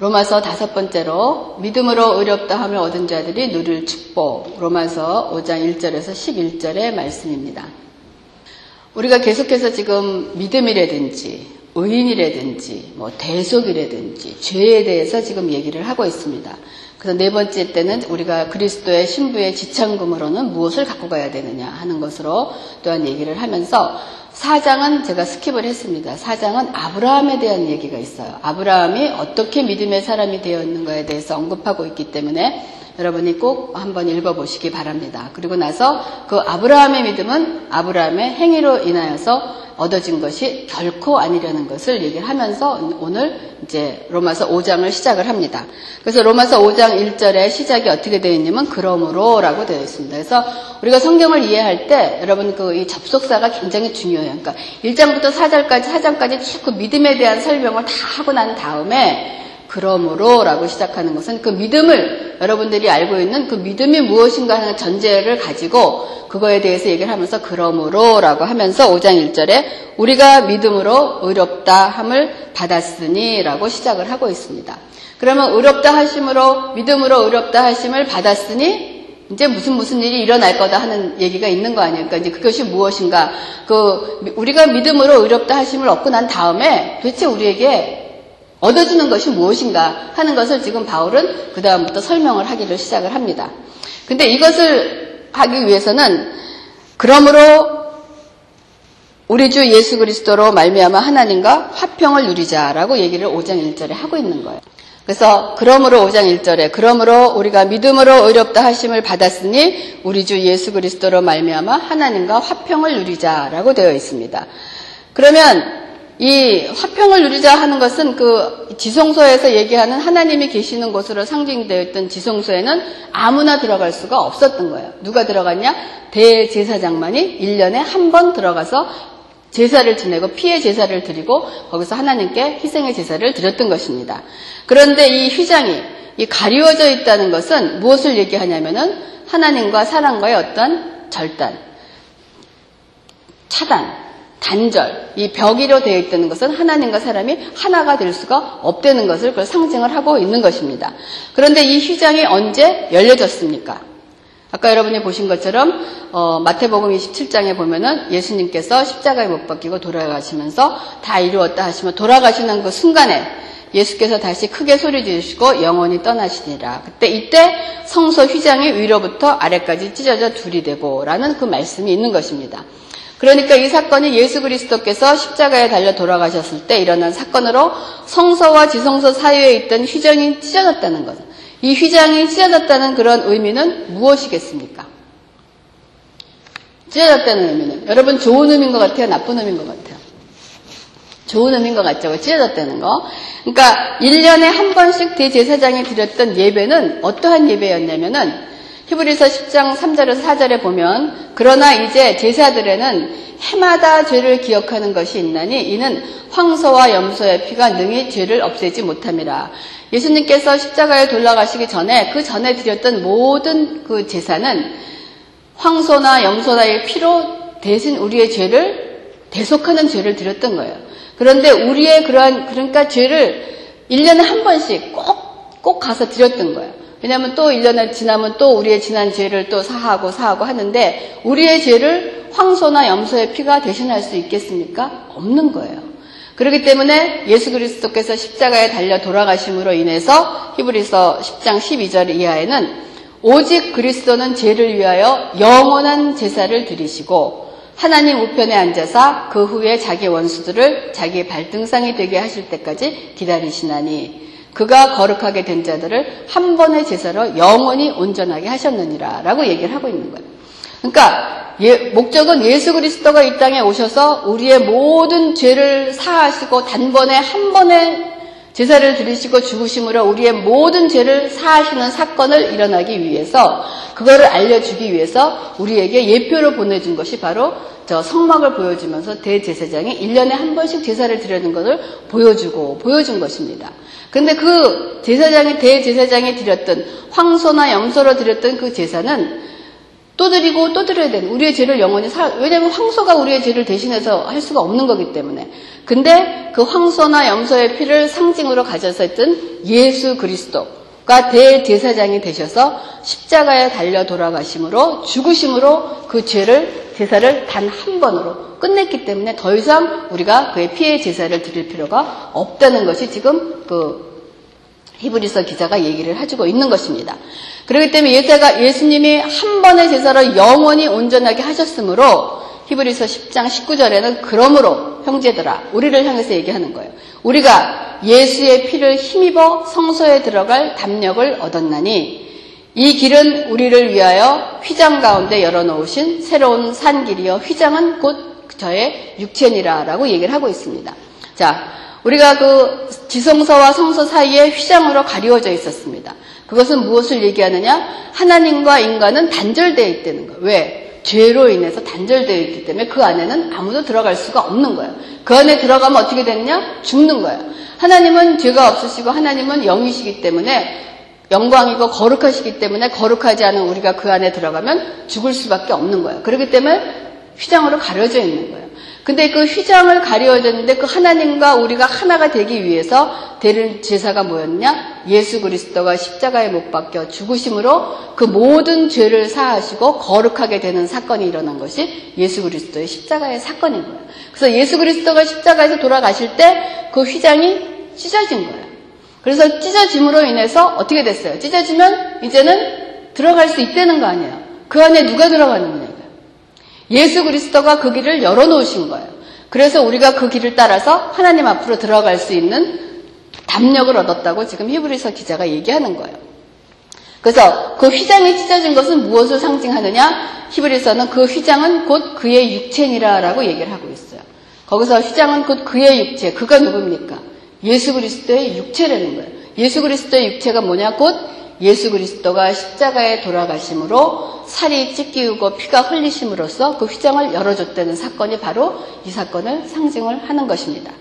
로마서 다섯 번째로 믿음으로 의롭다 함을 얻은 자들이 누릴 축복. 로마서 5장 1절에서 11절의 말씀입니다. 우리가 계속해서 지금 믿음이라든지 의인이라든지 뭐 대속이라든지 죄에 대해서 지금 얘기를 하고 있습니다. 그래서 네 번째 때는 우리가 그리스도의 신부의 지참금으로는 무엇을 갖고 가야 되느냐 하는 것으로 또한 얘기를 하면서 사장은 제가 skip을 했습니다. 사장은 아브라함에 대한 얘기가 있어요. 아브라함이 어떻게 믿음의 사람이 되었는가에 대해서 언급하고 있기 때문에 여러분이 꼭 한번 읽어보시기 바랍니다. 그리고 나서 그 아브라함의 믿음은 아브라함의 행위로 인하여서 얻어진 것이 결코 아니라는 것을 얘기를 하면서 오늘 이제 로마서 5장을 시작을 합니다. 그래서 로마서 5장 1절에 시작이 어떻게 되어 있냐면 그러므로라고 되어 있습니다. 그래서 우리가 성경을 이해할 때 여러분 그 이 접속사가 굉장히 중요해요. 그러니까 1장부터 4절까지 4장까지 쭉 그 믿음에 대한 설명을 다 하고 난 다음에 그러므로라고 시작하는 것은 그 믿음을 여러분들이 알고 있는 그 믿음이 무엇인가 하는 전제를 가지고 그거에 대해서 얘기를 하면서 그러므로라고 하면서 5장 1절에 우리가 믿음으로 의롭다 함을 받았으니라고 시작을 하고 있습니다. 그러면 의롭다 하심으로 믿음으로 의롭다 하심을 받았으니 이제 무슨 무슨 일이 일어날 거다 하는 얘기가 있는 거 아니에요. 그러니까 이제 그것이 무엇인가? 그 우리가 믿음으로 의롭다 하심을 얻고 난 다음에 도대체 우리에게 얻어주는 것이 무엇인가 하는 것을 지금 바울은 그 다음부터 설명을 하기를 시작을 합니다. 근데 이것을 하기 위해서는 그러므로 우리 주 예수 그리스도로 말미암아 하나님과 화평을 누리자라고 얘기를 5장 1절에 하고 있는 거예요. 그래서 그러므로 5장 1절에 그러므로 우리가 믿음으로 의롭다 하심을 받았으니 우리 주 예수 그리스도로 말미암아 하나님과 화평을 누리자라고 되어 있습니다. 그러면 이 화평을 누리자 하는 것은 그 지성소에서 얘기하는 하나님이 계시는 곳으로 상징되어 있던 지성소에는 아무나 들어갈 수가 없었던 거예요. 누가 들어갔냐? 대제사장만이 1년에 한 번 들어가서 제사를 지내고 피해 제사를 드리고 거기서 하나님께 희생의 제사를 드렸던 것입니다. 그런데 이 휘장이 이 가리워져 있다는 것은 무엇을 얘기하냐면은 하나님과 사람과의 어떤 절단, 차단, 단절, 이 벽이로 되어 있다는 것은 하나님과 사람이 하나가 될 수가 없다는 것을 그걸 상징을 하고 있는 것입니다. 그런데 이 휘장이 언제 열려졌습니까? 아까 여러분이 보신 것처럼 어, 마태복음 27장에 보면은 예수님께서 십자가에 못 박히고 돌아가시면서 다 이루었다 하시면 돌아가시는 그 순간에 예수께서 다시 크게 소리 지르시고 영원히 떠나시니라. 그때 이때 성소 휘장이 위로부터 아래까지 찢어져 둘이 되고라는 그 말씀이 있는 것입니다. 그러니까 이 사건이 예수 그리스도께서 십자가에 달려 돌아가셨을 때 일어난 사건으로 성서와 지성소 사이에 있던 휘장이 찢어졌다는 것. 이 휘장이 찢어졌다는 그런 의미는 무엇이겠습니까? 찢어졌다는 의미는 여러분 좋은 의미인 것 같아요? 나쁜 의미인 것 같아요? 좋은 의미인 것 같죠? 찢어졌다는 거. 그러니까 1년에 한 번씩 대제사장이 드렸던 예배는 어떠한 예배였냐면은 히브리서 10장 3절에서 4절에 보면 그러나 이제 제사들에는 해마다 죄를 기억하는 것이 있나니 이는 황소와 염소의 피가 능히 죄를 없애지 못함이라. 예수님께서 십자가에 돌아가시기 전에 그 전에 드렸던 모든 그 제사는 황소나 염소나의 피로 대신 우리의 죄를 대속하는 죄를 드렸던 거예요. 그런데 우리의 그러한 그러니까 죄를 1년에 한 번씩 꼭꼭 가서 드렸던 거예요. 왜냐하면 또 1년을 지나면 또 우리의 지난 죄를 또 사하고 사하고 하는데 우리의 죄를 황소나 염소의 피가 대신할 수 있겠습니까? 없는 거예요. 그렇기 때문에 예수 그리스도께서 십자가에 달려 돌아가심으로 인해서 히브리서 10장 12절 이하에는 오직 그리스도는 죄를 위하여 영원한 제사를 드리시고 하나님 우편에 앉아서 그 후에 자기 원수들을 자기 발등상이 되게 하실 때까지 기다리시나니 그가 거룩하게 된 자들을 한 번의 제사로 영원히 온전하게 하셨느니라 라고 얘기를 하고 있는 거예요. 그러니까 예, 목적은 예수 그리스도가 이 땅에 오셔서 우리의 모든 죄를 사하시고 단번에 한 번에 제사를 드리시고 죽으심으로 우리의 모든 죄를 사하시는 사건을 일어나기 위해서 그거를 알려주기 위해서 우리에게 예표로 보내준 것이 바로 저 성막을 보여주면서 대제사장이 1년에 한 번씩 제사를 드리는 것을 보여주고 보여준 것입니다. 근데 그 제사장이 대제사장이 드렸던 황소나 염소로 드렸던 그 제사는 또 드리고 또 드려야 되는 우리의 죄를 영원히 살 왜냐하면 황소가 우리의 죄를 대신해서 할 수가 없는 거기 때문에. 근데 그 황소나 염소의 피를 상징으로 가져서 했던 예수 그리스도가 대제사장이 되셔서 십자가에 달려 돌아가심으로 죽으심으로 그 죄를 제사를 단 한 번으로 끝냈기 때문에 더 이상 우리가 그의 피의 제사를 드릴 필요가 없다는 것이 지금 그 히브리서 기자가 얘기를 해주고 있는 것입니다. 그렇기 때문에 예수가, 예수님이 한 번의 제사로 영원히 온전하게 하셨으므로 히브리서 10장 19절에는 그러므로 형제들아 우리를 향해서 얘기하는 거예요. 우리가 예수의 피를 힘입어 성소에 들어갈 담력을 얻었나니 이 길은 우리를 위하여 휘장 가운데 열어놓으신 새로운 산길이요 휘장은 곧 저의 육체니라라고 얘기를 하고 있습니다. 자, 우리가 그 지성소와 성소 사이에 휘장으로 가리워져 있었습니다. 그것은 무엇을 얘기하느냐? 하나님과 인간은 단절되어 있다는 거예요. 왜? 죄로 인해서 단절되어 있기 때문에 그 안에는 아무도 들어갈 수가 없는 거예요. 그 안에 들어가면 어떻게 되느냐? 죽는 거예요. 하나님은 죄가 없으시고 하나님은 영이시기 때문에 영광이고 거룩하시기 때문에 거룩하지 않은 우리가 그 안에 들어가면 죽을 수밖에 없는 거예요. 그렇기 때문에 휘장으로 가려져 있는 거예요. 근데 그 휘장을 가려졌는데 그 하나님과 우리가 하나가 되기 위해서 대른 제사가 뭐였냐? 예수 그리스도가 십자가에 못 박혀 죽으심으로 그 모든 죄를 사하시고 거룩하게 되는 사건이 일어난 것이 예수 그리스도의 십자가의 사건인 거예요. 그래서 예수 그리스도가 십자가에서 돌아가실 때 그 휘장이 찢어진 거예요. 그래서 찢어짐으로 인해서 어떻게 됐어요? 찢어지면 이제는 들어갈 수 있다는 거 아니에요. 그 안에 누가 들어가는 거냐? 예수 그리스도가 그 길을 열어놓으신 거예요. 그래서 우리가 그 길을 따라서 하나님 앞으로 들어갈 수 있는 담력을 얻었다고 지금 히브리서 기자가 얘기하는 거예요. 그래서 그 휘장이 찢어진 것은 무엇을 상징하느냐? 히브리서는 그 휘장은 곧 그의 육체니라라고 얘기를 하고 있어요. 거기서 휘장은 곧 그의 육체, 그가 누굽니까? 예수 그리스도의 육체라는 거예요. 예수 그리스도의 육체가 뭐냐? 곧 예수 그리스도가 십자가에 돌아가심으로 살이 찢기우고 피가 흘리심으로써 그 휘장을 열어줬다는 사건이 바로 이 사건을 상징을 하는 것입니다.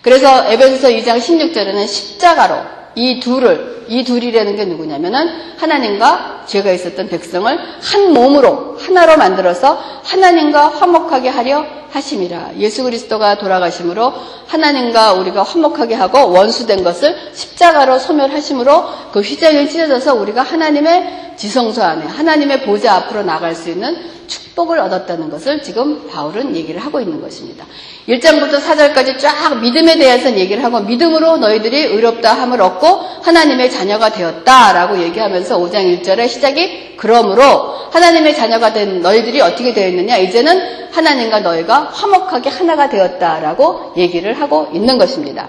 그래서 에베소서 2장 16절에는 십자가로 이 둘을 이 둘이라는 게 누구냐면은 하나님과 죄가 있었던 백성을 한 몸으로 하나로 만들어서 하나님과 화목하게 하려 하심이라. 예수 그리스도가 돌아가심으로 하나님과 우리가 화목하게 하고 원수된 것을 십자가로 소멸하심으로 그 휘장이 찢어져서 우리가 하나님의 지성소 안에 하나님의 보좌 앞으로 나갈 수 있는 축복을 얻었다는 것을 지금 바울은 얘기를 하고 있는 것입니다. 1장부터 4절까지 쫙 믿음에 대해서 얘기를 하고 믿음으로 너희들이 의롭다 함을 얻고 하나님의 자녀가 되었다라고 얘기하면서 5장 1절의 시작이 그러므로 하나님의 자녀가 된 너희들이 어떻게 되어 있느냐 이제는 하나님과 너희가 화목하게 하나가 되었다라고 얘기를 하고 있는 것입니다.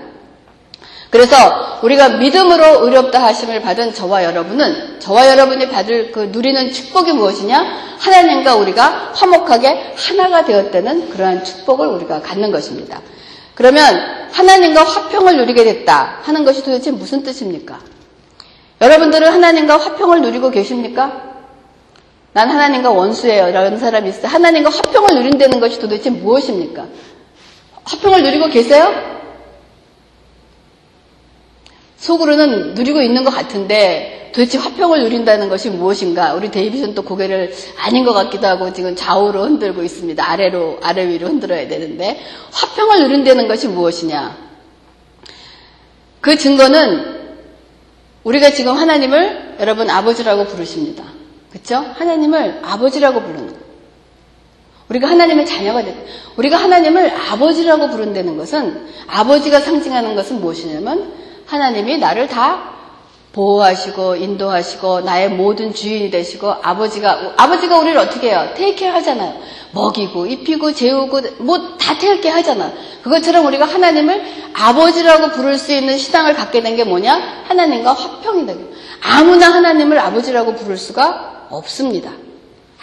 그래서 우리가 믿음으로 의롭다 하심을 받은 저와 여러분은 저와 여러분이 받을 그 누리는 축복이 무엇이냐? 하나님과 우리가 화목하게 하나가 되었다는 그러한 축복을 우리가 갖는 것입니다. 그러면 하나님과 화평을 누리게 됐다 하는 것이 도대체 무슨 뜻입니까? 여러분들은 하나님과 화평을 누리고 계십니까? 난 하나님과 원수예요. 라는 사람이 있어요. 하나님과 화평을 누린다는 것이 도대체 무엇입니까? 화평을 누리고 계세요? 속으로는 누리고 있는 것 같은데 도대체 화평을 누린다는 것이 무엇인가? 우리 데이비슨 또 고개를 아닌 것 같기도 하고 지금 좌우로 흔들고 있습니다. 아래로, 아래 위로 흔들어야 되는데 화평을 누린다는 것이 무엇이냐? 그 증거는 우리가 지금 하나님을 여러분 아버지라고 부르십니다. 그렇죠? 하나님을 아버지라고 부르는. 우리가 하나님의 자녀가 됐다. 우리가 하나님을 아버지라고 부른다는 것은 아버지가 상징하는 것은 무엇이냐면 하나님이 나를 다 보호하시고 인도하시고 나의 모든 주인이 되시고 아버지가 아버지가 우리를 어떻게 해요? 테이크케어 하잖아요. 먹이고 입히고 재우고 뭐 다 테이크케어 하잖아. 그것처럼 우리가 하나님을 아버지라고 부를 수 있는 신앙을 갖게 된 게 뭐냐? 하나님과 화평이 되고 아무나 하나님을 아버지라고 부를 수가 없습니다.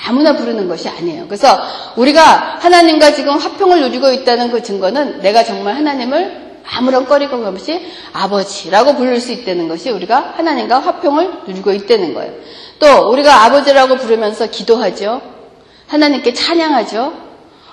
아무나 부르는 것이 아니에요. 그래서 우리가 하나님과 지금 화평을 누리고 있다는 그 증거는 내가 정말 하나님을 아무런 꺼리고 없이 아버지라고 부를 수 있다는 것이 우리가 하나님과 화평을 누리고 있다는 거예요. 또 우리가 아버지라고 부르면서 기도하죠. 하나님께 찬양하죠.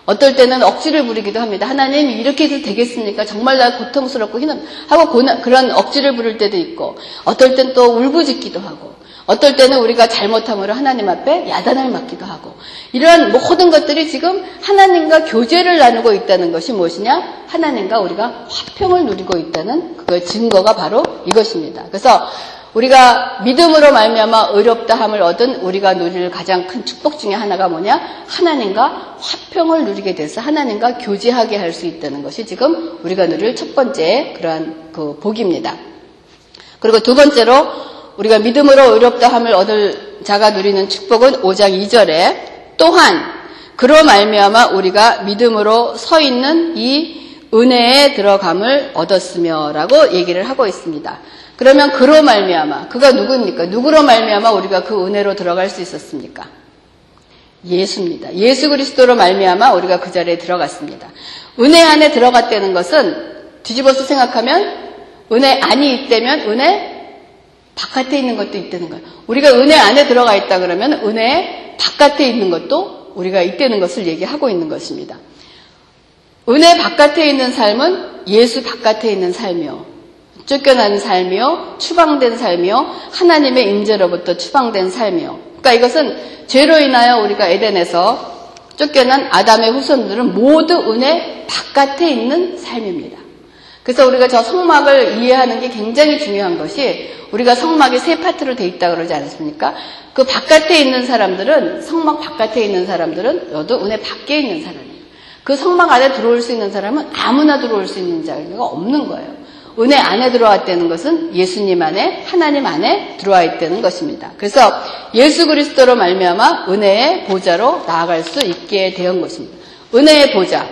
어떨 때는 억지를 부리기도 합니다. 하나님 이렇게 해도 되겠습니까? 정말 나 고통스럽고 희는 하고 고난, 그런 억지를 부를 때도 있고 어떨 땐 또 울부짖기도 하고 어떨 때는 우리가 잘못함으로 하나님 앞에 야단을 맞기도 하고 이러한 모든 것들이 지금 하나님과 교제를 나누고 있다는 것이 무엇이냐? 하나님과 우리가 화평을 누리고 있다는 그 증거가 바로 이것입니다. 그래서 우리가 믿음으로 말미암아 의롭다함을 얻은 우리가 누릴 가장 큰 축복 중에 하나가 뭐냐? 하나님과 화평을 누리게 돼서 하나님과 교제하게 할 수 있다는 것이 지금 우리가 누릴 첫 번째 그러한 그 복입니다. 그리고 두 번째로 우리가 믿음으로 의롭다함을 얻을 자가 누리는 축복은 5장 2절에 또한 그로 말미암아 우리가 믿음으로 서 있는 이 은혜에 들어감을 얻었으며라고 얘기를 하고 있습니다. 그러면 그로 말미암아 그가 누구입니까? 누구로 말미암아 우리가 그 은혜로 들어갈 수 있었습니까? 예수입니다. 예수 그리스도로 말미암아 우리가 그 자리에 들어갔습니다. 은혜 안에 들어갔다는 것은 뒤집어서 생각하면 은혜 안이 있다면 은혜 바깥에 있는 것도 있다는 거예요. 우리가 은혜 안에 들어가 있다 그러면 은혜 바깥에 있는 것도 우리가 있다는 것을 얘기하고 있는 것입니다. 은혜 바깥에 있는 삶은 예수 바깥에 있는 삶이요. 쫓겨난 삶이요. 추방된 삶이요. 하나님의 임재로부터 추방된 삶이요. 그러니까 이것은 죄로 인하여 우리가 에덴에서 쫓겨난 아담의 후손들은 모두 은혜 바깥에 있는 삶입니다. 그래서 우리가 저 성막을 이해하는 게 굉장히 중요한 것이 우리가 성막이 세 파트로 돼 있다 그러지 않습니까? 그 바깥에 있는 사람들은 성막 바깥에 있는 사람들은 여도 은혜 밖에 있는 사람이에요. 그 성막 안에 들어올 수 있는 사람은 아무나 들어올 수 있는 자가 없는 거예요. 은혜 안에 들어왔다는 것은 예수님 안에 하나님 안에 들어와 있다는 것입니다. 그래서 예수 그리스도로 말미암아 은혜의 보좌로 나아갈 수 있게 된 것입니다. 은혜의 보좌.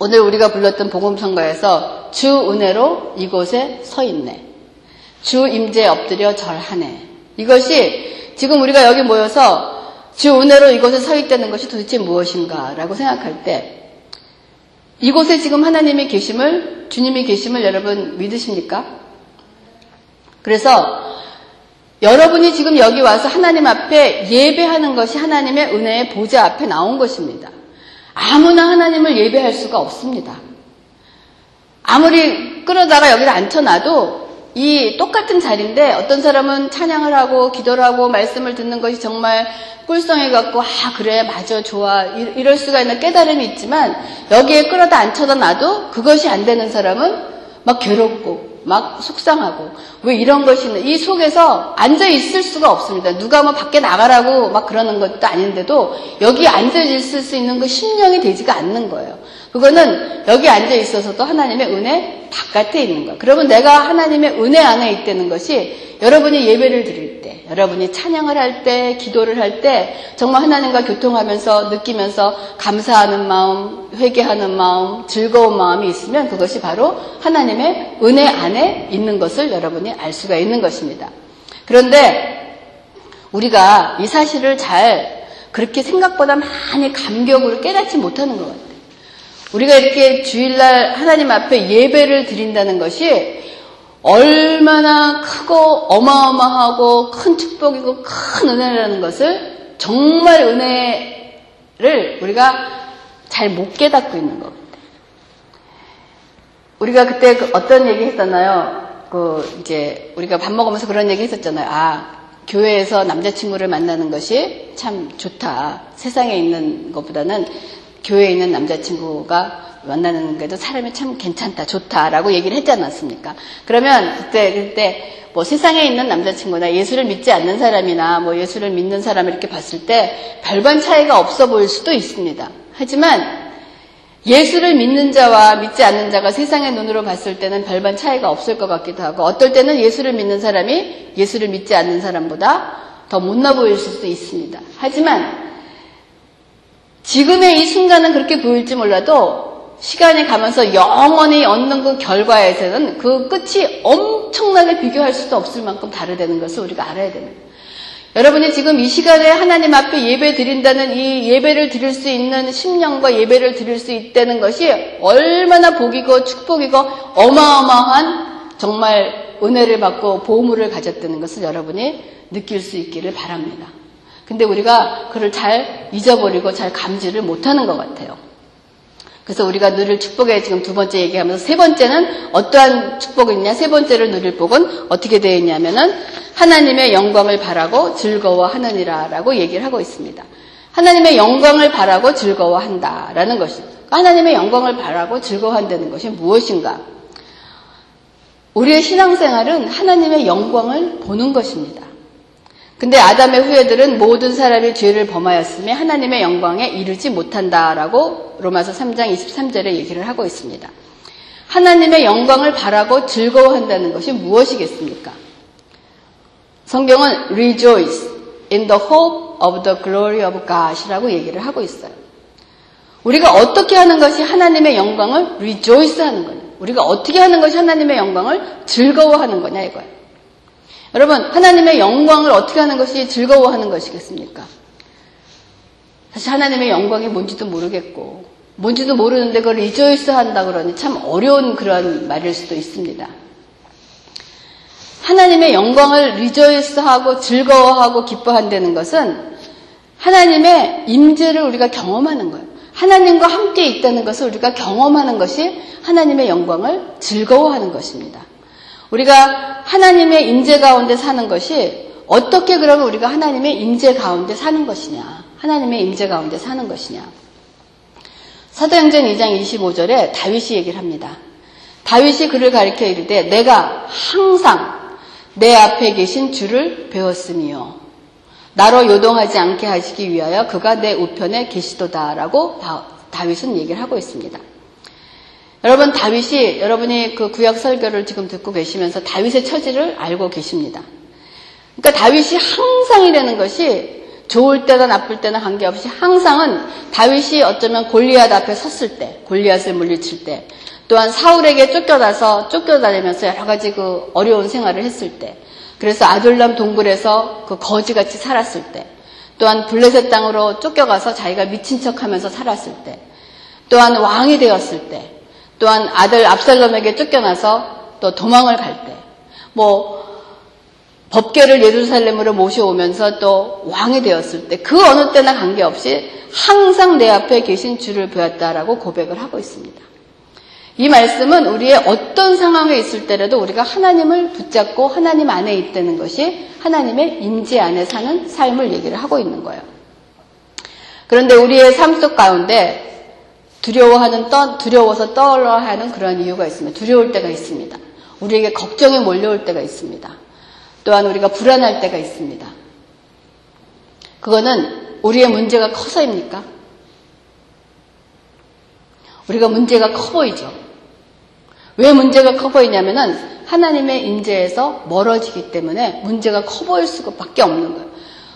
오늘 우리가 불렀던 복음 선거에서 주 은혜로 이곳에 서 있네. 주 임재에 엎드려 절하네. 이것이 지금 우리가 여기 모여서 주 은혜로 이곳에 서 있다는 것이 도대체 무엇인가라고 생각할 때 이곳에 지금 하나님이 계심을 주님이 계심을 여러분 믿으십니까? 그래서 여러분이 지금 여기 와서 하나님 앞에 예배하는 것이 하나님의 은혜의 보좌 앞에 나온 것입니다. 아무나 하나님을 예배할 수가 없습니다. 아무리 끌어다가 여기를 앉혀놔도 이 똑같은 자리인데 어떤 사람은 찬양을 하고 기도를 하고 말씀을 듣는 것이 정말 꿀성해 갖고 아 그래 맞아 좋아 이럴 수가 있는 깨달음이 있지만 여기에 끌어다 앉혀다 놔도 그것이 안 되는 사람은 막 괴롭고 막 속상하고 왜 이런 것이 있는 이 속에서 앉아 있을 수가 없습니다. 누가 뭐 밖에 나가라고 막 그러는 것도 아닌데도 여기 앉아 있을 수 있는 그 심령이 되지가 않는 거예요. 그거는 여기 앉아 있어서도 하나님의 은혜 바깥에 있는 거예요. 그러면 내가 하나님의 은혜 안에 있다는 것이 여러분이 예배를 드릴 때, 여러분이 찬양을 할 때, 기도를 할 때, 정말 하나님과 교통하면서 느끼면서 감사하는 마음, 회개하는 마음, 즐거운 마음이 있으면 그것이 바로 하나님의 은혜 안에 있는 것을 여러분이 알 수가 있는 것입니다. 그런데 우리가 이 사실을 잘 그렇게 생각보다 많이 감격으로 깨닫지 못하는 것 같아요. 우리가 이렇게 주일날 하나님 앞에 예배를 드린다는 것이 얼마나 크고 어마어마하고 큰 축복이고 큰 은혜라는 것을 정말 은혜를 우리가 잘 못 깨닫고 있는 것 같아요. 우리가 그때 그 어떤 얘기 했었나요? 그 이제 우리가 밥 먹으면서 그런 얘기 했었잖아요. 아, 교회에서 남자친구를 만나는 것이 참 좋다. 세상에 있는 것보다는 교회에 있는 남자친구가 만나는 게도 사람이 참 괜찮다, 좋다라고 얘기를 했지 않았습니까? 그러면 그때, 그때 뭐 세상에 있는 남자친구나 예수를 믿지 않는 사람이나 뭐 예수를 믿는 사람을 이렇게 봤을 때 별반 차이가 없어 보일 수도 있습니다. 하지만 예수를 믿는 자와 믿지 않는 자가 세상의 눈으로 봤을 때는 별반 차이가 없을 것 같기도 하고 어떨 때는 예수를 믿는 사람이 예수를 믿지 않는 사람보다 더 못나 보일 수도 있습니다. 하지만 지금의 이 순간은 그렇게 보일지 몰라도 시간이 가면서 영원히 얻는 그 결과에서는 그 끝이 엄청나게 비교할 수도 없을 만큼 다르다는 것을 우리가 알아야 거예요. 여러분이 지금 이 시간에 하나님 앞에 예배 드린다는 이 예배를 드릴 수 있는 심령과 예배를 드릴 수 있다는 것이 얼마나 복이고 축복이고 어마어마한 정말 은혜를 받고 보물을 가졌다는 것을 여러분이 느낄 수 있기를 바랍니다. 근데 우리가 그를 잘 잊어버리고 잘 감지를 못하는 것 같아요. 그래서 우리가 누릴 축복에 지금 두 번째 얘기하면서 세 번째는 어떠한 축복이 있냐? 세 번째를 누릴 복은 어떻게 되어 있냐면은 하나님의 영광을 바라고 즐거워하느니라라고 얘기를 하고 있습니다. 하나님의 영광을 바라고 즐거워한다라는 것이 하나님의 영광을 바라고 즐거워한다는 것이 무엇인가? 우리의 신앙생활은 하나님의 영광을 보는 것입니다. 근데 아담의 후예들은 모든 사람이 죄를 범하였으며 하나님의 영광에 이르지 못한다라고 로마서 3장 23절에 얘기를 하고 있습니다. 하나님의 영광을 바라고 즐거워한다는 것이 무엇이겠습니까? 성경은 rejoice in the hope of the glory of God이라고 얘기를 하고 있어요. 우리가 어떻게 하는 것이 하나님의 영광을 rejoice 하는 거냐? 우리가 어떻게 하는 것이 하나님의 영광을 즐거워하는 거냐 이거예요. 여러분, 하나님의 영광을 어떻게 하는 것이 즐거워하는 것이겠습니까? 사실 하나님의 영광이 뭔지도 모르겠고, 뭔지도 모르는데 그걸 리조이스 한다 그러니 참 어려운 그런 말일 수도 있습니다. 하나님의 영광을 리조이스하고 즐거워하고 기뻐한다는 것은 하나님의 임재를 우리가 경험하는 거예요. 하나님과 함께 있다는 것을 우리가 경험하는 것이 하나님의 영광을 즐거워하는 것입니다. 우리가 하나님의 임재 가운데 사는 것이 어떻게 그러면 우리가 하나님의 임재 가운데 사는 것이냐? 하나님의 임재 가운데 사는 것이냐? 사도행전 2장 25절에 다윗이 얘기를 합니다. 다윗이 그를 가리켜 이르되 내가 항상 내 앞에 계신 주를 배웠으며 나로 요동하지 않게 하시기 위하여 그가 내 우편에 계시도다라고 다윗은 얘기를 하고 있습니다. 여러분 다윗이 여러분이 그 구약 설교를 지금 듣고 계시면서 다윗의 처지를 알고 계십니다. 그러니까 다윗이 항상이라는 것이 좋을 때나 나쁠 때나 관계없이 항상은 다윗이 어쩌면 골리앗 앞에 섰을 때, 골리앗을 물리칠 때, 또한 사울에게 쫓겨나서 쫓겨다니면서 여러 가지 그 어려운 생활을 했을 때, 그래서 아둘람 동굴에서 그 거지같이 살았을 때, 또한 블레셋 땅으로 쫓겨가서 자기가 미친 척하면서 살았을 때, 또한 왕이 되었을 때, 또한 아들 압살롬에게 쫓겨나서 또 도망을 갈 때, 뭐 법계를 예루살렘으로 모셔오면서 또 왕이 되었을 때, 그 어느 때나 관계없이 항상 내 앞에 계신 주를 배웠다라고 고백을 하고 있습니다. 이 말씀은 우리의 어떤 상황에 있을 때라도 우리가 하나님을 붙잡고 하나님 안에 있다는 것이 하나님의 임재 안에 사는 삶을 얘기를 하고 있는 거예요. 그런데 우리의 삶 속 가운데 두려워하는 떠, 두려워서 떨어하는 그런 이유가 있습니다. 두려울 때가 있습니다. 우리에게 걱정이 몰려올 때가 있습니다. 또한 우리가 불안할 때가 있습니다. 그거는 우리의 문제가 커서입니까? 우리가 문제가 커 보이죠. 왜 문제가 커 보이냐면은 하나님의 임재에서 멀어지기 때문에 문제가 커 보일 수밖에 없는 거예요.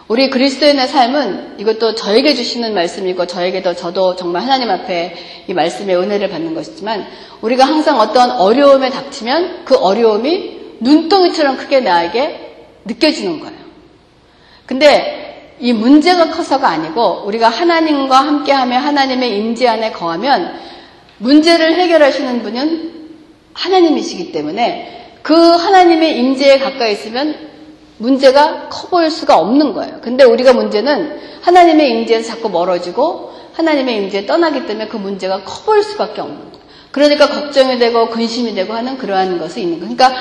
우리 그리스도인의 삶은 이것도 저에게 주시는 말씀이고 저에게도 저도 정말 하나님 앞에 이 말씀의 은혜를 받는 것이지만 우리가 항상 어떤 어려움에 닥치면 그 어려움이 눈덩이처럼 크게 나에게 느껴지는 거예요. 근데 이 문제가 커서가 아니고 우리가 하나님과 함께하며 하나님의 임재 안에 거하면 문제를 해결하시는 분은 하나님이시기 때문에 그 하나님의 임재에 가까이 있으면 문제가 커 보일 수가 없는 거예요. 근데 우리가 문제는 하나님의 임재에서 자꾸 멀어지고 하나님의 임재에 떠나기 때문에 그 문제가 커 보일 수밖에 없는 거예요. 그러니까 걱정이 되고 근심이 되고 하는 그러한 것이 있는 거예요. 그러니까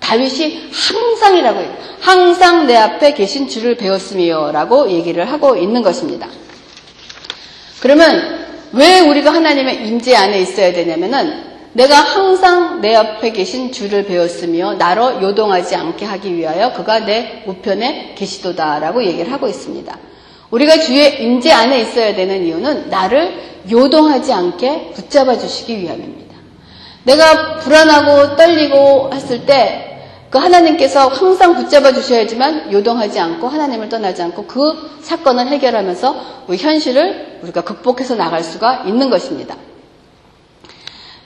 다윗이 항상이라고 해요. 항상 내 앞에 계신 주를 배웠으며라고 얘기를 하고 있는 것입니다. 그러면 왜 우리가 하나님의 임재 안에 있어야 되냐면은 내가 항상 내 옆에 계신 주를 배웠으며 나로 요동하지 않게 하기 위하여 그가 내 우편에 계시도다라고 얘기를 하고 있습니다. 우리가 주의 임재 안에 있어야 되는 이유는 나를 요동하지 않게 붙잡아 주시기 위함입니다. 내가 불안하고 떨리고 했을 때 그 하나님께서 항상 붙잡아 주셔야지만 요동하지 않고 하나님을 떠나지 않고 그 사건을 해결하면서 우리 현실을 우리가 극복해서 나갈 수가 있는 것입니다.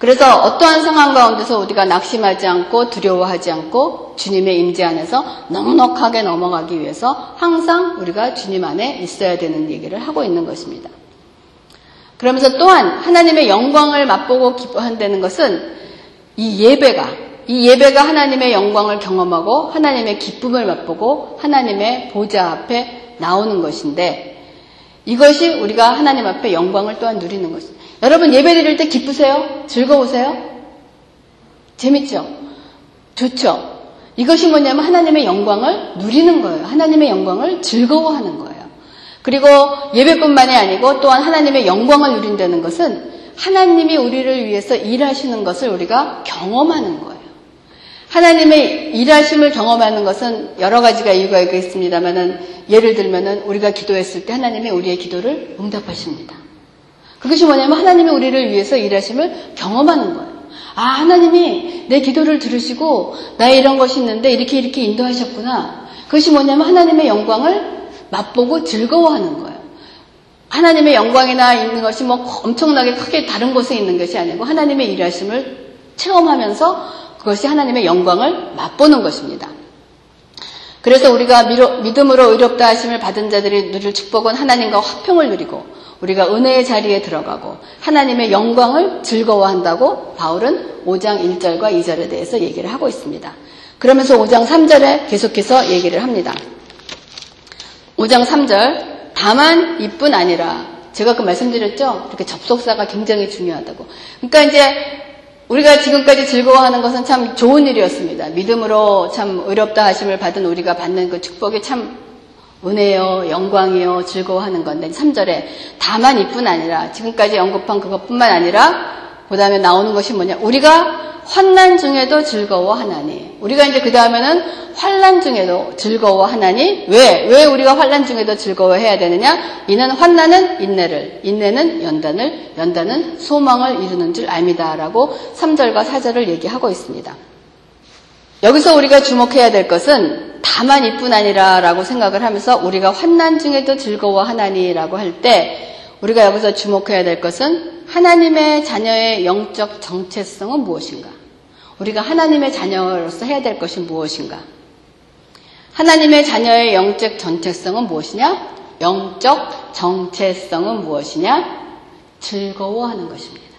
그래서 어떠한 상황 가운데서 우리가 낙심하지 않고 두려워하지 않고 주님의 임재 안에서 넉넉하게 넘어가기 위해서 항상 우리가 주님 안에 있어야 되는 얘기를 하고 있는 것입니다. 그러면서 또한 하나님의 영광을 맛보고 기뻐한다는 것은 이 예배가 이 예배가 하나님의 영광을 경험하고 하나님의 기쁨을 맛보고 하나님의 보좌 앞에 나오는 것인데 이것이 우리가 하나님 앞에 영광을 또한 누리는 것입니다. 여러분 예배 드릴 때 기쁘세요? 즐거우세요? 재밌죠? 좋죠? 이것이 뭐냐면 하나님의 영광을 누리는 거예요. 하나님의 영광을 즐거워하는 거예요. 그리고 예배뿐만이 아니고 또한 하나님의 영광을 누린다는 것은 하나님이 우리를 위해서 일하시는 것을 우리가 경험하는 거예요. 하나님의 일하심을 경험하는 것은 여러 가지가 이유가 있겠습니다만은 예를 들면은 우리가 기도했을 때 하나님이 우리의 기도를 응답하십니다. 그것이 뭐냐면 하나님이 우리를 위해서 일하심을 경험하는 거예요. 아, 하나님이 내 기도를 들으시고 나의 이런 것이 있는데 이렇게 이렇게 인도하셨구나. 그것이 뭐냐면 하나님의 영광을 맛보고 즐거워하는 거예요. 하나님의 영광이나 있는 것이 뭐 엄청나게 크게 다른 곳에 있는 것이 아니고 하나님의 일하심을 체험하면서 그것이 하나님의 영광을 맛보는 것입니다. 그래서 우리가 믿음으로 의롭다 하심을 받은 자들이 누릴 축복은 하나님과 화평을 누리고 우리가 은혜의 자리에 들어가고 하나님의 영광을 즐거워한다고 바울은 5장 1절과 2절에 대해서 얘기를 하고 있습니다. 그러면서 5장 3절에 계속해서 얘기를 합니다. 5장 3절 다만 이뿐 아니라 제가 그 말씀드렸죠? 이렇게 접속사가 굉장히 중요하다고. 그러니까 이제 우리가 지금까지 즐거워하는 것은 참 좋은 일이었습니다. 믿음으로 참 의롭다 하심을 받은 우리가 받는 그 축복이 참 은혜요, 영광이요, 즐거워하는 건데 3절에 다만 이뿐 아니라 지금까지 언급한 그것뿐만 아니라 그 다음에 나오는 것이 뭐냐 우리가 환난 중에도 즐거워하나니. 우리가 이제 그 다음에는 환난 중에도 즐거워하나니. 왜? 왜 우리가 환난 중에도 즐거워해야 되느냐? 이는 환난은 인내를, 인내는 연단을, 연단은 소망을 이루는 줄 압니다라고 3절과 4절을 얘기하고 있습니다. 여기서 우리가 주목해야 될 것은 다만 이뿐 아니라 라고 생각을 하면서 우리가 환난 중에도 즐거워 하나니라고 할 때 우리가 여기서 주목해야 될 것은 하나님의 자녀의 영적 정체성은 무엇인가? 우리가 하나님의 자녀로서 해야 될 것이 무엇인가? 하나님의 자녀의 영적 정체성은 무엇이냐? 영적 정체성은 무엇이냐? 즐거워하는 것입니다.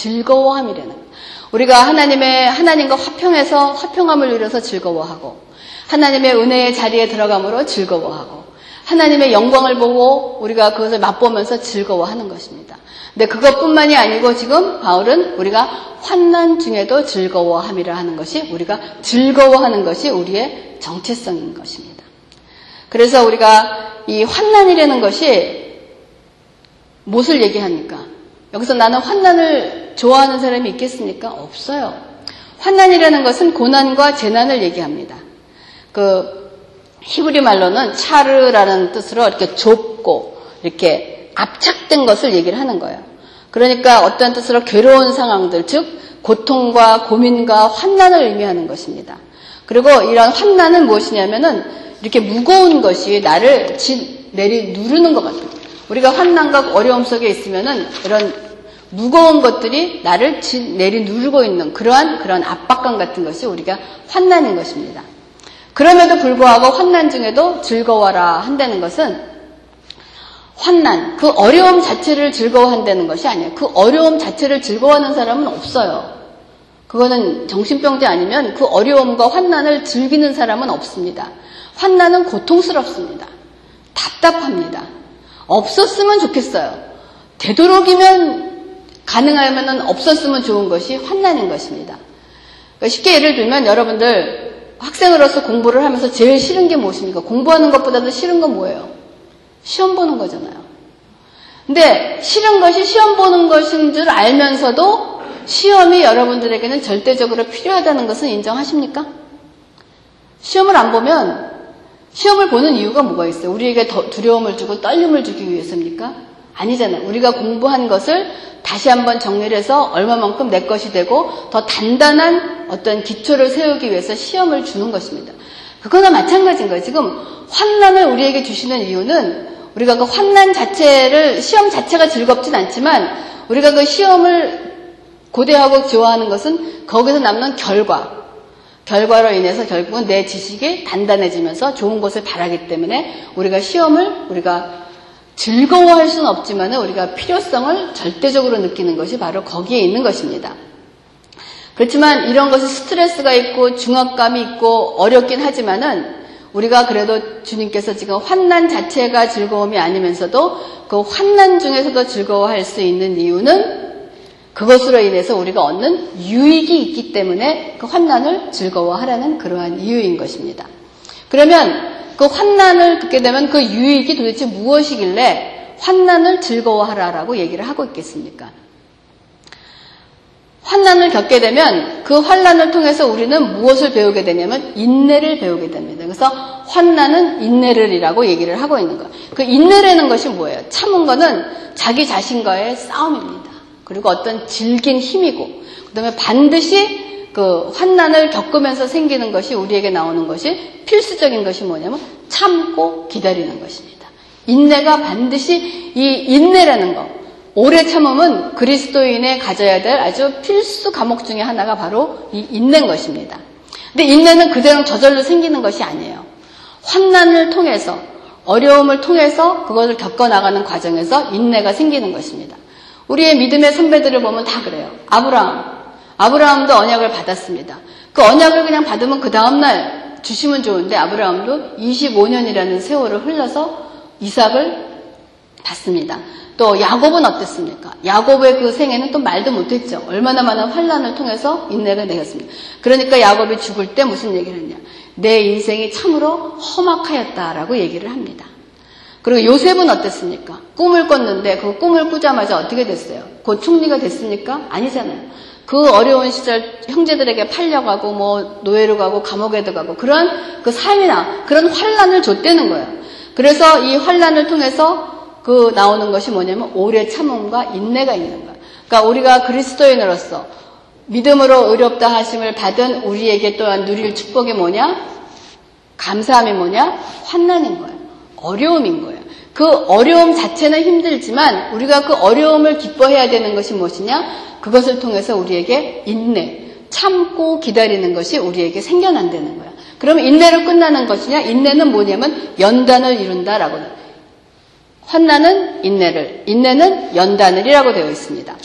즐거워함이라는 우리가 하나님의 하나님과 화평해서 화평함을 누려서 즐거워하고 하나님의 은혜의 자리에 들어감으로 즐거워하고 하나님의 영광을 보고 우리가 그것을 맛보면서 즐거워하는 것입니다. 근데 그것뿐만이 아니고 지금 바울은 우리가 환난 중에도 즐거워함이라 하는 것이 우리가 즐거워하는 것이 우리의 정체성인 것입니다. 그래서 우리가 이 환난이라는 것이 무엇을 얘기합니까? 여기서 나는 환난을 좋아하는 사람이 있겠습니까? 없어요. 환난이라는 것은 고난과 재난을 얘기합니다. 그 히브리 말로는 차르라는 뜻으로 이렇게 좁고 이렇게 압착된 것을 얘기를 하는 거예요. 그러니까 어떤 뜻으로 괴로운 상황들, 즉 고통과 고민과 환난을 의미하는 것입니다. 그리고 이런 환난은 무엇이냐면은 이렇게 무거운 것이 나를 내리 누르는 것 같아요. 우리가 환난과 어려움 속에 있으면은 이런 무거운 것들이 나를 내리 누르고 있는 그러한 그런 압박감 같은 것이 우리가 환난인 것입니다. 그럼에도 불구하고 환난 중에도 즐거워라 한다는 것은 환난, 그 어려움 자체를 즐거워한다는 것이 아니에요. 그 어려움 자체를 즐거워하는 사람은 없어요. 그거는 정신병자 아니면 그 어려움과 환난을 즐기는 사람은 없습니다. 환난은 고통스럽습니다. 답답합니다. 없었으면 좋겠어요. 되도록이면 가능하면 없었으면 좋은 것이 환난인 것입니다. 그러니까 쉽게 예를 들면 여러분들 학생으로서 공부를 하면서 제일 싫은 게 무엇입니까? 공부하는 것보다도 싫은 건 뭐예요? 시험 보는 거잖아요. 근데 싫은 것이 시험 보는 것인 줄 알면서도 시험이 여러분들에게는 절대적으로 필요하다는 것은 인정하십니까? 시험을 안 보면 시험을 보는 이유가 뭐가 있어요? 우리에게 두려움을 주고 떨림을 주기 위해서입니까? 아니잖아요. 우리가 공부한 것을 다시 한번 정리를 해서 얼마만큼 내 것이 되고 더 단단한 어떤 기초를 세우기 위해서 시험을 주는 것입니다. 그거나 마찬가지인 거예요. 지금 환난을 우리에게 주시는 이유는 우리가 그 환난 자체를 시험 자체가 즐겁진 않지만 우리가 그 시험을 고대하고 좋아하는 것은 거기서 남는 결과 결과로 인해서 결국은 내 지식이 단단해지면서 좋은 것을 바라기 때문에 우리가 시험을 우리가 즐거워할 수는 없지만 우리가 필요성을 절대적으로 느끼는 것이 바로 거기에 있는 것입니다. 그렇지만 이런 것이 스트레스가 있고 중압감이 있고 어렵긴 하지만은 우리가 그래도 주님께서 지금 환난 자체가 즐거움이 아니면서도 그 환난 중에서도 즐거워할 수 있는 이유는 그것으로 인해서 우리가 얻는 유익이 있기 때문에 그 환난을 즐거워하라는 그러한 이유인 것입니다. 그러면 그 환난을 듣게 되면 그 유익이 도대체 무엇이길래 환난을 즐거워하라라고 얘기를 하고 있겠습니까? 환난을 겪게 되면 그 환난을 통해서 우리는 무엇을 배우게 되냐면 인내를 배우게 됩니다. 그래서 환난은 인내를이라고 얘기를 하고 있는 거예요. 그 인내라는 것이 뭐예요? 참은 거는 자기 자신과의 싸움입니다. 그리고 어떤 질긴 힘이고 그다음에 반드시 그 환난을 겪으면서 생기는 것이 우리에게 나오는 것이 필수적인 것이 뭐냐면 참고 기다리는 것입니다. 인내가 반드시 이 인내라는 것 오래 참음은 그리스도인의 가져야 될 아주 필수 과목 중에 하나가 바로 이 인내인 것입니다. 근데 인내는 그대로 저절로 생기는 것이 아니에요. 환난을 통해서 어려움을 통해서 그것을 겪어 나가는 과정에서 인내가 생기는 것입니다. 우리의 믿음의 선배들을 보면 다 그래요. 아브라함. 아브라함도 언약을 받았습니다. 그 언약을 그냥 받으면 그 다음날 주시면 좋은데 아브라함도 25년이라는 세월을 흘러서 이삭을 받습니다. 또 야곱은 어땠습니까? 야곱의 그 생애는 또 말도 못했죠. 얼마나 많은 환란을 통해서 인내를 내었습니다. 그러니까 야곱이 죽을 때 무슨 얘기를 했냐? 내 인생이 참으로 험악하였다라고 얘기를 합니다. 그리고 요셉은 어땠습니까? 꿈을 꿨는데 그 꿈을 꾸자마자 어떻게 됐어요? 곧 총리가 됐습니까? 아니잖아요. 그 어려운 시절 형제들에게 팔려가고 뭐 노예로 가고 감옥에도 가고 그런 그 삶이나 그런 환란을 줬다는 거예요. 그래서 이 환란을 통해서 그 나오는 것이 뭐냐면 오래 참음과 인내가 있는 거예요. 그러니까 우리가 그리스도인으로서 믿음으로 의롭다 하심을 받은 우리에게 또한 누릴 축복이 뭐냐? 감사함이 뭐냐? 환난인 거예요. 어려움인 거예요. 그 어려움 자체는 힘들지만 우리가 그 어려움을 기뻐해야 되는 것이 무엇이냐? 그것을 통해서 우리에게 인내, 참고 기다리는 것이 우리에게 생겨난다는 거예요. 그러면 인내로 끝나는 것이냐? 인내는 뭐냐면 연단을 이룬다라고. 환난은 인내를, 인내는 연단을이라고 되어 있습니다.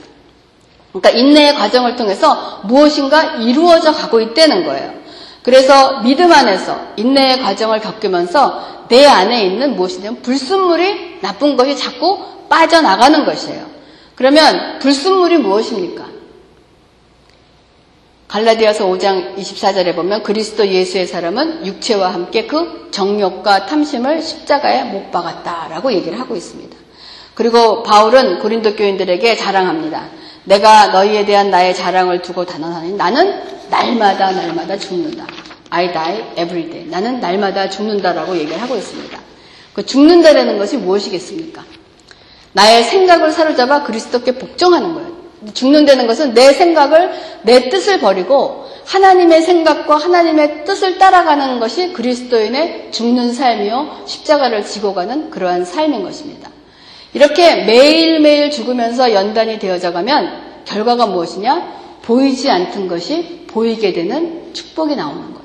그러니까 인내의 과정을 통해서 무엇인가 이루어져 가고 있다는 거예요. 그래서 믿음 안에서 인내의 과정을 겪으면서 내 안에 있는 무엇이든 불순물이 나쁜 것이 자꾸 빠져나가는 것이에요. 그러면 불순물이 무엇입니까? 갈라디아서 5장 24절에 보면 그리스도 예수의 사람은 육체와 함께 그 정욕과 탐심을 십자가에 못 박았다라고 얘기를 하고 있습니다. 그리고 바울은 고린도 교인들에게 자랑합니다. 내가 너희에 대한 나의 자랑을 두고 단언하니 나는 날마다 날마다 죽는다. I die every day. 나는 날마다 죽는다라고 얘기를 하고 있습니다. 그 죽는다라는 것이 무엇이겠습니까? 나의 생각을 사로잡아 그리스도께 복종하는 거예요. 죽는다는 것은 내 생각을, 내 뜻을 버리고 하나님의 생각과 하나님의 뜻을 따라가는 것이 그리스도인의 죽는 삶이요, 십자가를 지고 가는 그러한 삶인 것입니다. 이렇게 매일매일 죽으면서 연단이 되어져 가면 결과가 무엇이냐? 보이지 않던 것이 보이게 되는 축복이 나오는 거예요.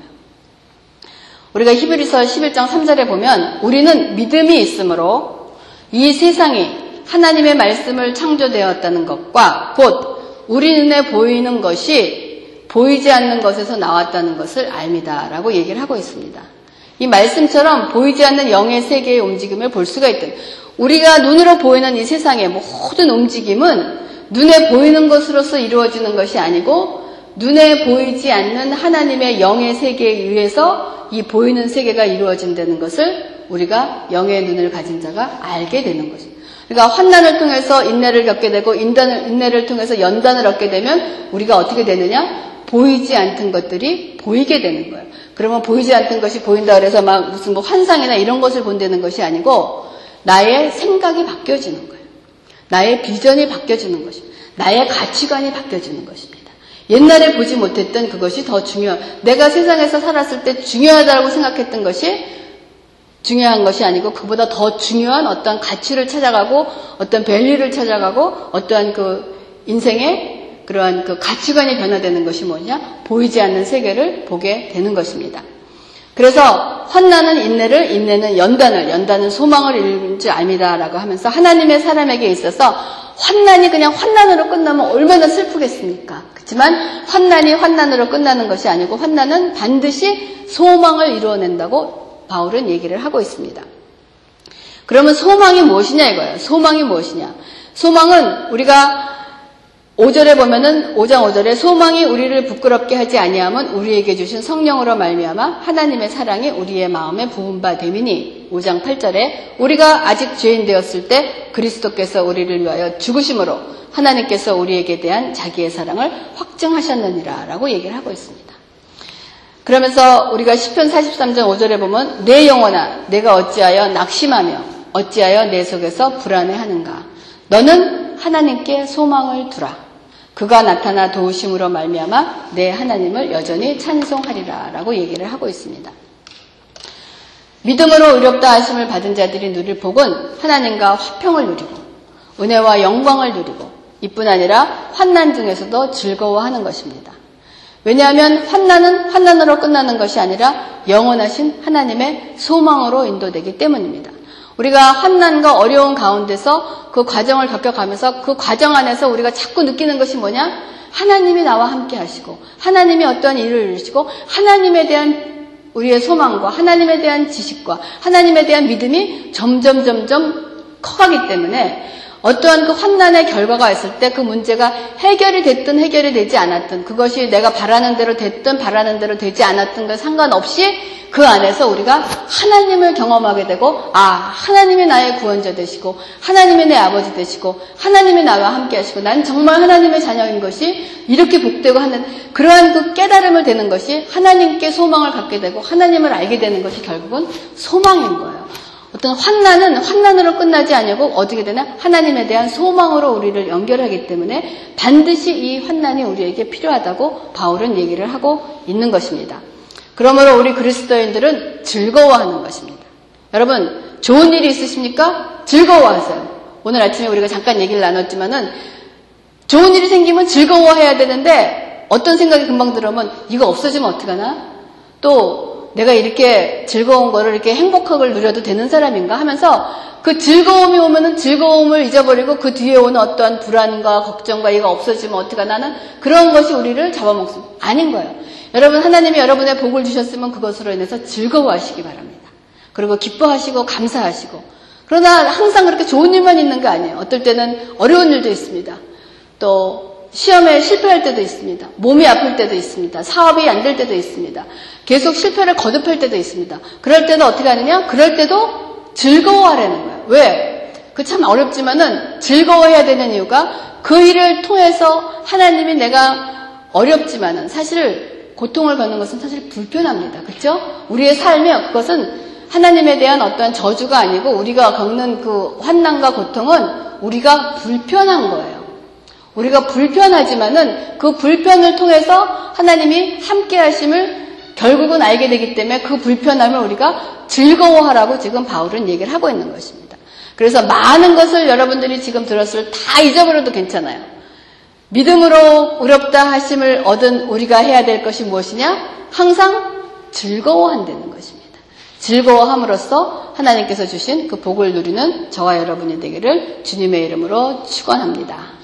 우리가 히브리서 11장 3절에 보면 우리는 믿음이 있으므로 이 세상이 하나님의 말씀을 창조되었다는 것과 곧 우리 눈에 보이는 것이 보이지 않는 것에서 나왔다는 것을 압니다라고 얘기를 하고 있습니다. 이 말씀처럼 보이지 않는 영의 세계의 움직임을 볼 수가 있다. 우리가 눈으로 보이는 이 세상의 모든 움직임은 눈에 보이는 것으로서 이루어지는 것이 아니고 눈에 보이지 않는 하나님의 영의 세계에 의해서 이 보이는 세계가 이루어진다는 것을 우리가 영의 눈을 가진 자가 알게 되는 것입니다. 그러니까 환난을 통해서 인내를 겪게 되고 인단을, 인내를 통해서 연단을 얻게 되면 우리가 어떻게 되느냐? 보이지 않던 것들이 보이게 되는 거예요. 그러면 보이지 않던 것이 보인다 그래서 막 무슨 뭐 환상이나 이런 것을 본다는 것이 아니고 나의 생각이 바뀌어지는 거예요. 나의 비전이 바뀌어지는 것입니다. 나의 가치관이 바뀌어지는 것입니다. 옛날에 보지 못했던 그것이 더 중요한, 내가 세상에서 살았을 때 중요하다고 생각했던 것이 중요한 것이 아니고 그보다 더 중요한 어떤 가치를 찾아가고 어떤 밸류를 찾아가고 어떠한 그 인생의 그러한 그 가치관이 변화되는 것이 뭐냐? 보이지 않는 세계를 보게 되는 것입니다. 그래서 환난은 인내를, 인내는 연단을, 연단은 소망을 이루는 줄 압니다라고 하면서 하나님의 사람에게 있어서 환난이 그냥 환난으로 끝나면 얼마나 슬프겠습니까? 그렇지만 환난이 환난으로 끝나는 것이 아니고 환난은 반드시 소망을 이루어낸다고 바울은 얘기를 하고 있습니다. 그러면 소망이 무엇이냐 이거예요. 소망이 무엇이냐. 소망은 우리가 5절에 보면은 5장 5절에 소망이 우리를 부끄럽게 하지 아니함은 우리에게 주신 성령으로 말미암아 하나님의 사랑이 우리의 마음에 부은 바 됨이니 5장 8절에 우리가 아직 죄인 되었을 때 그리스도께서 우리를 위하여 죽으심으로 하나님께서 우리에게 대한 자기의 사랑을 확증하셨느니라라고 얘기를 하고 있습니다. 그러면서 우리가 10편 43장 5절에 보면 내 영혼아 내가 어찌하여 낙심하며 어찌하여 내 속에서 불안해하는가 너는 하나님께 소망을 두라 그가 나타나 도우심으로 말미암아 내 하나님을 여전히 찬송하리라라고 얘기를 하고 있습니다. 믿음으로 의롭다 하심을 받은 자들이 누릴 복은 하나님과 화평을 누리고 은혜와 영광을 누리고 이뿐 아니라 환난 중에서도 즐거워하는 것입니다. 왜냐하면 환난은 환난으로 끝나는 것이 아니라 영원하신 하나님의 소망으로 인도되기 때문입니다. 우리가 환난과 어려운 가운데서 그 과정을 겪어가면서 그 과정 안에서 우리가 자꾸 느끼는 것이 뭐냐? 하나님이 나와 함께 하시고 하나님이 어떠한 일을 이루시고 하나님에 대한 우리의 소망과 하나님에 대한 지식과 하나님에 대한 믿음이 점점 점점 커가기 때문에 어떠한 그 환난의 결과가 있을 때 그 문제가 해결이 됐든 해결이 되지 않았든 그것이 내가 바라는 대로 됐든 바라는 대로 되지 않았든 그 상관없이 그 안에서 우리가 하나님을 경험하게 되고 아 하나님이 나의 구원자 되시고 하나님이 내 아버지 되시고 하나님이 나와 함께 하시고 난 정말 하나님의 자녀인 것이 이렇게 복되고 하는 그러한 그 깨달음을 되는 것이 하나님께 소망을 갖게 되고 하나님을 알게 되는 것이 결국은 소망인 거예요. 어떤 환난은 환난으로 끝나지 않냐고 어떻게 되나 하나님에 대한 소망으로 우리를 연결하기 때문에 반드시 이 환난이 우리에게 필요하다고 바울은 얘기를 하고 있는 것입니다. 그러므로 우리 그리스도인들은 즐거워하는 것입니다. 여러분 좋은 일이 있으십니까? 즐거워하세요. 오늘 아침에 우리가 잠깐 얘기를 나눴지만은 좋은 일이 생기면 즐거워해야 되는데 어떤 생각이 금방 들어오면 이거 없어지면 어떡하나? 또 내가 이렇게 즐거운 거를 이렇게 행복하걸 누려도 되는 사람인가 하면서 그 즐거움이 오면은 즐거움을 잊어버리고 그 뒤에 오는 어떠한 불안과 걱정과 이거 없어지면 어떡하 나 는 그런 것이 우리를 잡아먹습니다. 아닌 거예요. 여러분 하나님이 여러분의 복을 주셨으면 그것으로 인해서 즐거워하시기 바랍니다. 그리고 기뻐하시고 감사하시고 그러나 항상 그렇게 좋은 일만 있는 게 아니에요. 어떨 때는 어려운 일도 있습니다. 또 시험에 실패할 때도 있습니다. 몸이 아플 때도 있습니다. 사업이 안 될 때도 있습니다. 계속 실패를 거듭할 때도 있습니다. 그럴 때는 어떻게 하느냐? 그럴 때도 즐거워하라는 거예요. 왜? 그 참 어렵지만은 즐거워해야 되는 이유가 그 일을 통해서 하나님이 내가 어렵지만은 사실 고통을 받는 것은 사실 불편합니다. 그렇죠? 우리의 삶에 그것은 하나님에 대한 어떠한 저주가 아니고 우리가 겪는 그 환난과 고통은 우리가 불편한 거예요. 우리가 불편하지만은 그 불편을 통해서 하나님이 함께 하심을 결국은 알게 되기 때문에 그 불편함을 우리가 즐거워하라고 지금 바울은 얘기를 하고 있는 것입니다. 그래서 많은 것을 여러분들이 지금 들었을 다 잊어버려도 괜찮아요. 믿음으로 어렵다 하심을 얻은 우리가 해야 될 것이 무엇이냐? 항상 즐거워한다는 것입니다. 즐거워함으로써 하나님께서 주신 그 복을 누리는 저와 여러분이 되기를 주님의 이름으로 축원합니다.